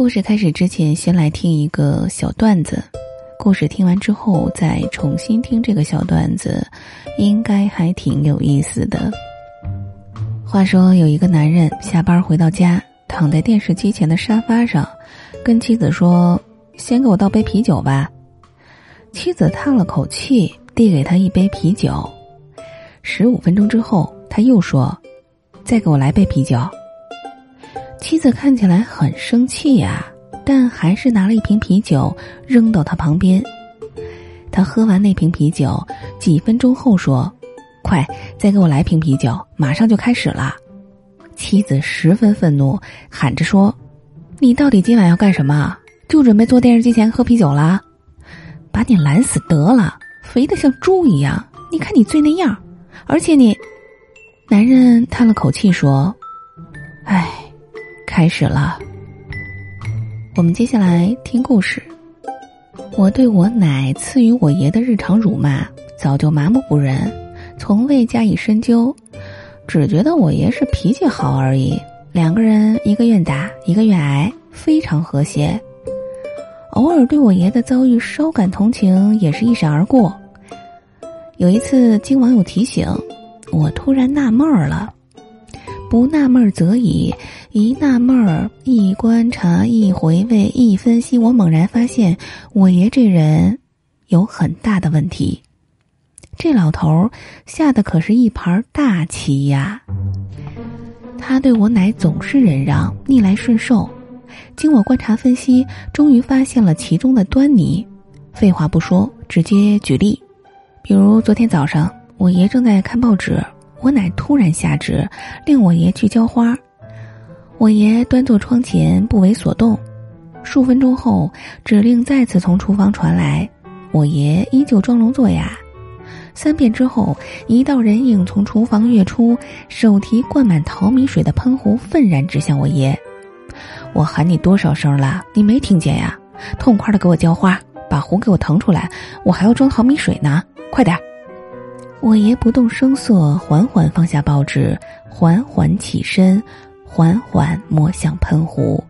故事开始之前，先来听一个小段子。故事听完之后，再重新听这个小段子，应该还挺有意思的。话说，有一个男人下班回到家，躺在电视机前的沙发上，跟妻子说：“先给我倒杯啤酒吧。”妻子叹了口气，递给他一杯啤酒。十五分钟之后，他又说：“再给我来杯啤酒。”妻子看起来很生气呀，但还是拿了一瓶啤酒扔到他旁边。他喝完那瓶啤酒，几分钟后说：“快，再给我来瓶啤酒，马上就开始了。”妻子十分愤怒，喊着说：“你到底今晚要干什么？就准备坐电视机前喝啤酒啦？把你懒死得了，肥的像猪一样！你看你醉那样，而且你……”男人叹了口气说：“唉。”开始了，我们接下来听故事。我对我奶赐予我爷的日常辱骂早就麻木不仁，从未加以深究，只觉得我爷是脾气好而已。两个人一个愿打，一个愿挨，非常和谐。偶尔对我爷的遭遇稍感同情，也是一闪而过。有一次经网友提醒，我突然纳闷儿了。不纳闷则已，一纳闷儿，一观察，一回味，一分析，我猛然发现，我爷这人有很大的问题。这老头儿下的可是一盘大棋呀。他对我奶总是忍让，逆来顺受。经我观察分析，终于发现了其中的端倪。废话不说，直接举例，比如昨天早上，我爷正在看报纸。我奶突然下旨，令我爷去浇花。我爷端坐窗前，不为所动。数分钟后，指令再次从厨房传来，我爷依旧装聋作哑。三遍之后，一道人影从厨房跃出，手提灌满淘米水的喷壶，愤然指向我爷。我喊你多少声了，你没听见呀？痛快的给我浇花，把壶给我腾出来，我还要装淘米水呢，快点！我爷不动声色，缓缓放下报纸，缓缓起身，缓缓摸向喷壶。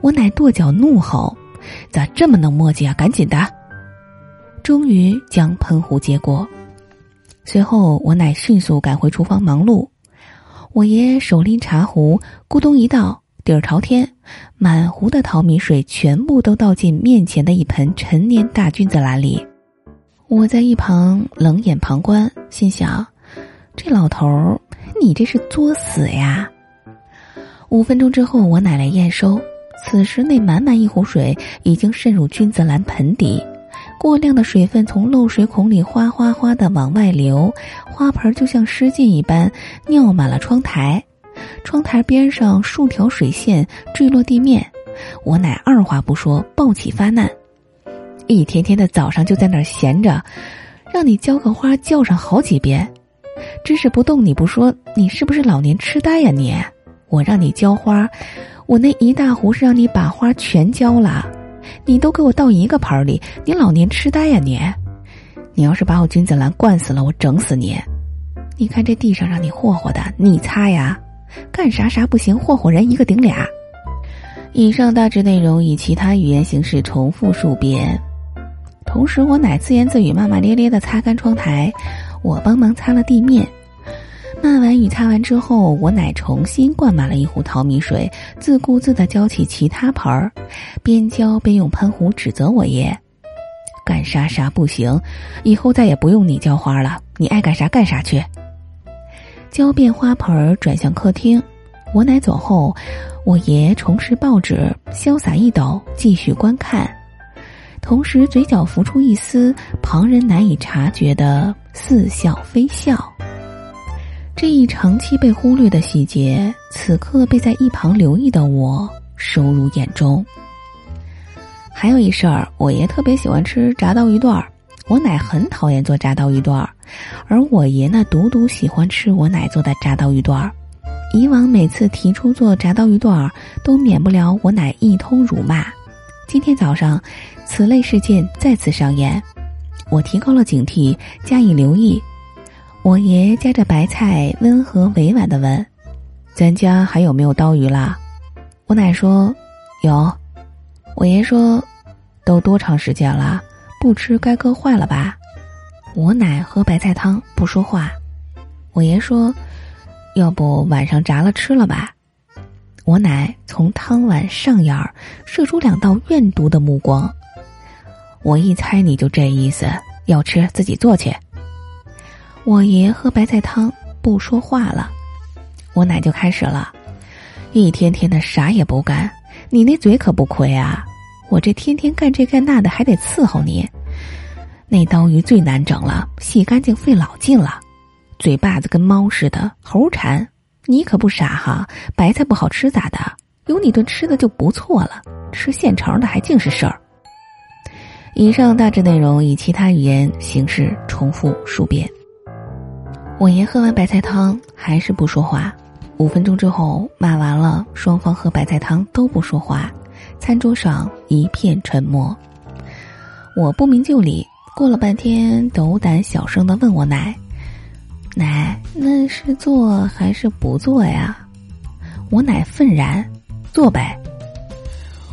我奶跺脚怒吼：“咋这么能磨叽啊？赶紧的！”终于将喷壶接过。随后，我奶迅速赶回厨房忙碌。我爷手拎茶壶，咕咚一倒，底儿朝天，满壶的淘米水全部都倒进面前的一盆陈年大菌子篮里。我在一旁冷眼旁观，心想：这老头儿，你这是作死呀！五分钟之后，我奶奶验收，此时那满满一壶水已经渗入君子兰盆底，过量的水分从漏水孔里哗哗哗的往外流，花盆就像失禁一般尿满了窗台，窗台边上数条水线坠落地面，我奶二话不说，抱起发难。一天天的早上就在那儿闲着，让你浇个花叫上好几遍，只是不动你不说，你是不是老年痴呆呀你？我让你浇花，我那一大壶是让你把花全浇了，你都给我倒一个盆里，你老年痴呆呀你？你要是把我君子兰灌死了，我整死你！你看这地上让你霍霍的，你擦呀？干啥啥不行，霍霍人一个顶俩。以上大致内容以其他语言形式重复数遍。同时，我奶自言自语、骂骂咧咧的擦干窗台，我帮忙擦了地面。骂完与擦完之后，我奶重新灌满了一壶淘米水，自顾自的浇起其他盆儿，边浇边用喷壶指责我爷：“干啥啥不行，以后再也不用你浇花了，你爱干啥干啥去。”浇遍花盆儿，转向客厅。我奶走后，我爷重拾报纸，潇洒一抖，继续观看。同时，嘴角浮出一丝旁人难以察觉的似笑非笑。这一长期被忽略的细节，此刻被在一旁留意的我收入眼中。还有一事儿，我爷特别喜欢吃炸刀鱼段儿，我奶很讨厌做炸刀鱼段儿，而我爷呢，独独喜欢吃我奶做的炸刀鱼段儿。以往每次提出做炸刀鱼段儿，都免不了我奶一通辱骂。今天早上，此类事件再次上演，我提高了警惕，加以留意。我爷夹着白菜，温和委婉的问：“咱家还有没有刀鱼啦？”我奶说：“有。我爷说，都多长时间了，不吃该割坏了吧？我奶喝白菜汤不说话。我爷说，要不晚上炸了吃了吧？我奶从汤碗上沿儿射出两道怨毒的目光。我一猜你就这意思，要吃自己做去。我爷喝白菜汤不说话了，我奶就开始了，一天天的啥也不干，你那嘴可不亏啊！我这天天干这干那的，还得伺候你。那刀鱼最难整了，洗干净费老劲了，嘴巴子跟猫似的，猴馋。你可不傻哈，白菜不好吃咋的？有你顿吃的就不错了，吃现成的还净是事儿。以上大致内容以其他语言形式重复数遍。我爷喝完白菜汤还是不说话，五分钟之后骂完了，双方喝白菜汤都不说话，餐桌上一片沉默。我不明就里，过了半天，斗胆小声的问我奶：“奶，那是做还是不做呀？”我奶愤然：“做呗。”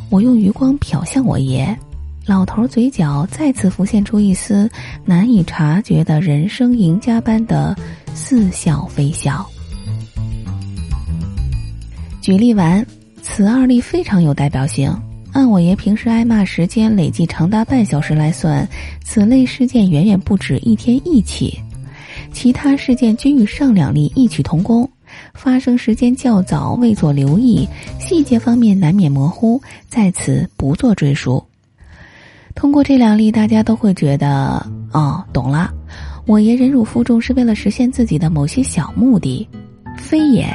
我用余光瞟向我爷。老头嘴角再次浮现出一丝难以察觉的人生赢家般的似笑非笑。举例完，此二例非常有代表性。按我爷平时挨骂时间累计长达半小时来算，此类事件远远不止一天一起。其他事件均与上两例异曲同工，发生时间较早，未做留意，细节方面难免模糊，在此不做赘述。通过这两例，大家都会觉得哦，懂了。我爷忍辱负重是为了实现自己的某些小目的，非也？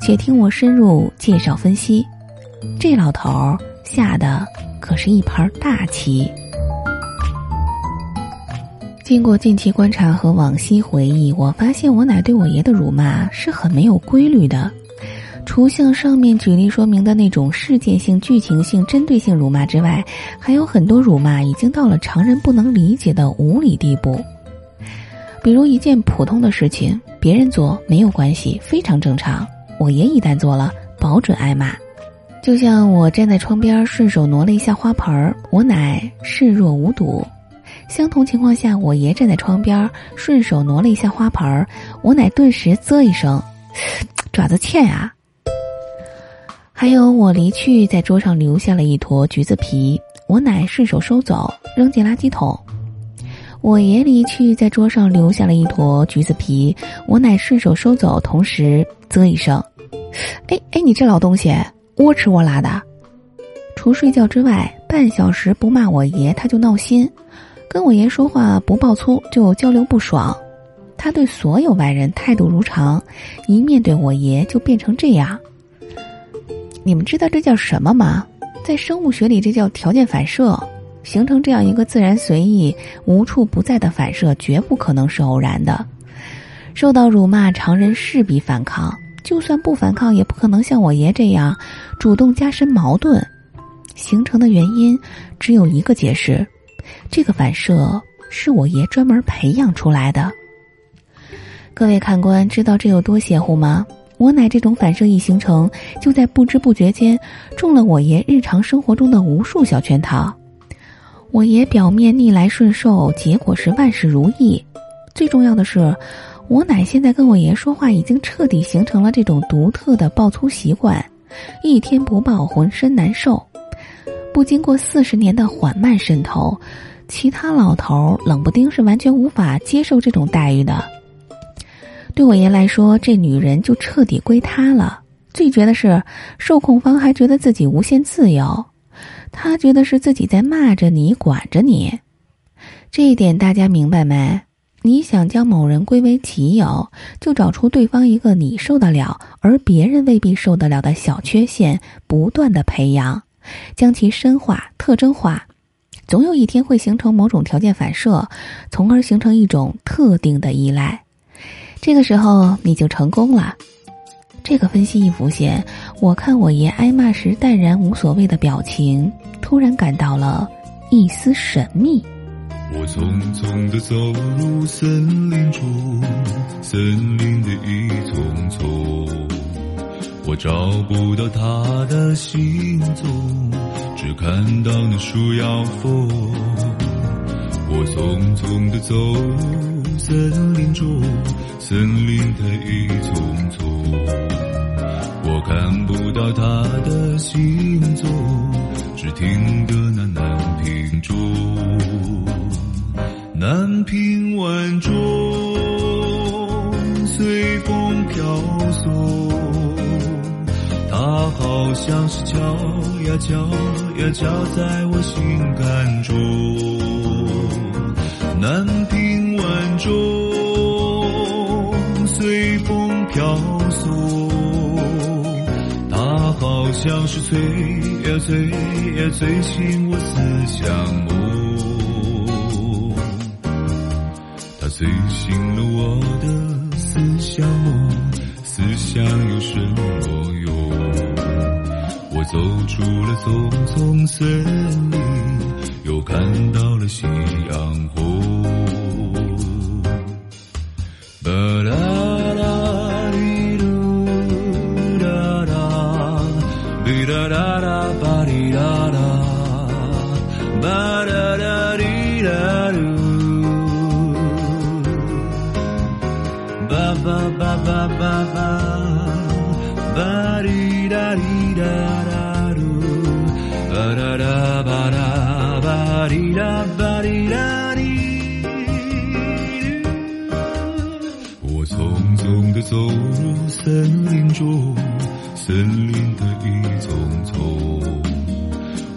且听我深入介绍分析。这老头儿下的可是一盘大棋。经过近期观察和往昔回忆，我发现我奶对我爷的辱骂是很没有规律的。除像上面举例说明的那种事件性、剧情性、针对性辱骂之外，还有很多辱骂已经到了常人不能理解的无理地步。比如一件普通的事情，别人做没有关系，非常正常；我爷一旦做了，保准挨骂。就像我站在窗边顺手挪了一下花盆儿，我奶视若无睹；相同情况下，我爷站在窗边顺手挪了一下花盆儿，我奶顿时啧一声：“ 爪子欠啊！”还有我离去，在桌上留下了一坨橘子皮，我奶顺手收走，扔进垃圾桶。我爷离去，在桌上留下了一坨橘子皮，我奶顺手收走，同时啧一声：“哎哎，你这老东西，窝吃窝拉的！”除睡觉之外，半小时不骂我爷他就闹心，跟我爷说话不爆粗就交流不爽。他对所有外人态度如常，一面对我爷就变成这样。你们知道这叫什么吗？在生物学里，这叫条件反射。形成这样一个自然随意、无处不在的反射，绝不可能是偶然的。受到辱骂，常人势必反抗；就算不反抗，也不可能像我爷这样主动加深矛盾。形成的原因只有一个解释：这个反射是我爷专门培养出来的。各位看官，知道这有多邪乎吗？我奶这种反射一形成，就在不知不觉间中了我爷日常生活中的无数小圈套。我爷表面逆来顺受，结果是万事如意。最重要的是，我奶现在跟我爷说话已经彻底形成了这种独特的爆粗习惯，一天不爆浑身难受。不经过四十年的缓慢渗透，其他老头冷不丁是完全无法接受这种待遇的。对我爷来说，这女人就彻底归他了。最绝的是，受控方还觉得自己无限自由，他觉得是自己在骂着你、管着你。这一点大家明白没？你想将某人归为己有，就找出对方一个你受得了而别人未必受得了的小缺陷，不断的培养，将其深化、特征化，总有一天会形成某种条件反射，从而形成一种特定的依赖。这个时候你就成功了。这个分析一浮现，我看我爷挨骂时淡然无所谓的表情，突然感到了一丝神秘。我匆匆的走入森林中，森林的一丛丛，我找不到他的行踪，只看到那树摇风。我匆匆地走森林中，森林太一丛丛，我看不到他的行踪，只听得那南屏钟，南屏晚钟随风飘送。它好像是敲呀敲呀敲在我心坎中，南屏晚钟随风飘送，它好像是催呀催呀催醒我思乡梦，出了丛丛森林，又看到了夕阳红。巴啦啦哩噜啦啦，哩啦啦啦巴哩啦啦，巴啦啦哩啦噜，巴巴巴巴巴巴，巴哩啦哩啦啦，巴啦啦巴啦巴哩啦巴哩啦哩。我匆匆地走入森林中，森林的一丛丛，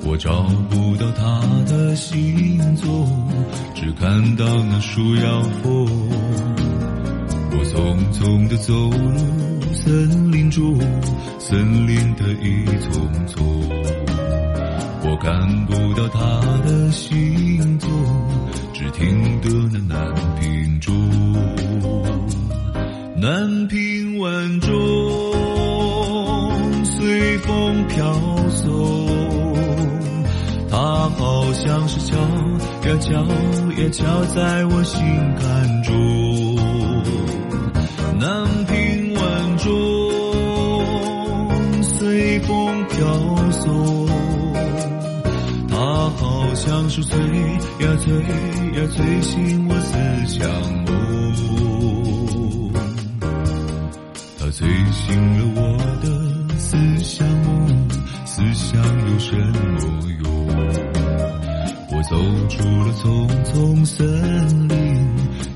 我找不到他的行踪，只看到那树摇风。我匆匆地走入森林中，森林的一丛丛，我看不到他的行踪，只听得那南屏钟，南屏晚钟随风飘送，它好像是敲呀敲呀敲在我心坎中。南屏晚钟随风飘送，它好像是催呀催呀催醒我思乡梦，它催醒了我的思乡梦，思乡有什么用？我走出了丛丛森林，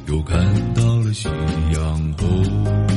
又看到了夕阳红。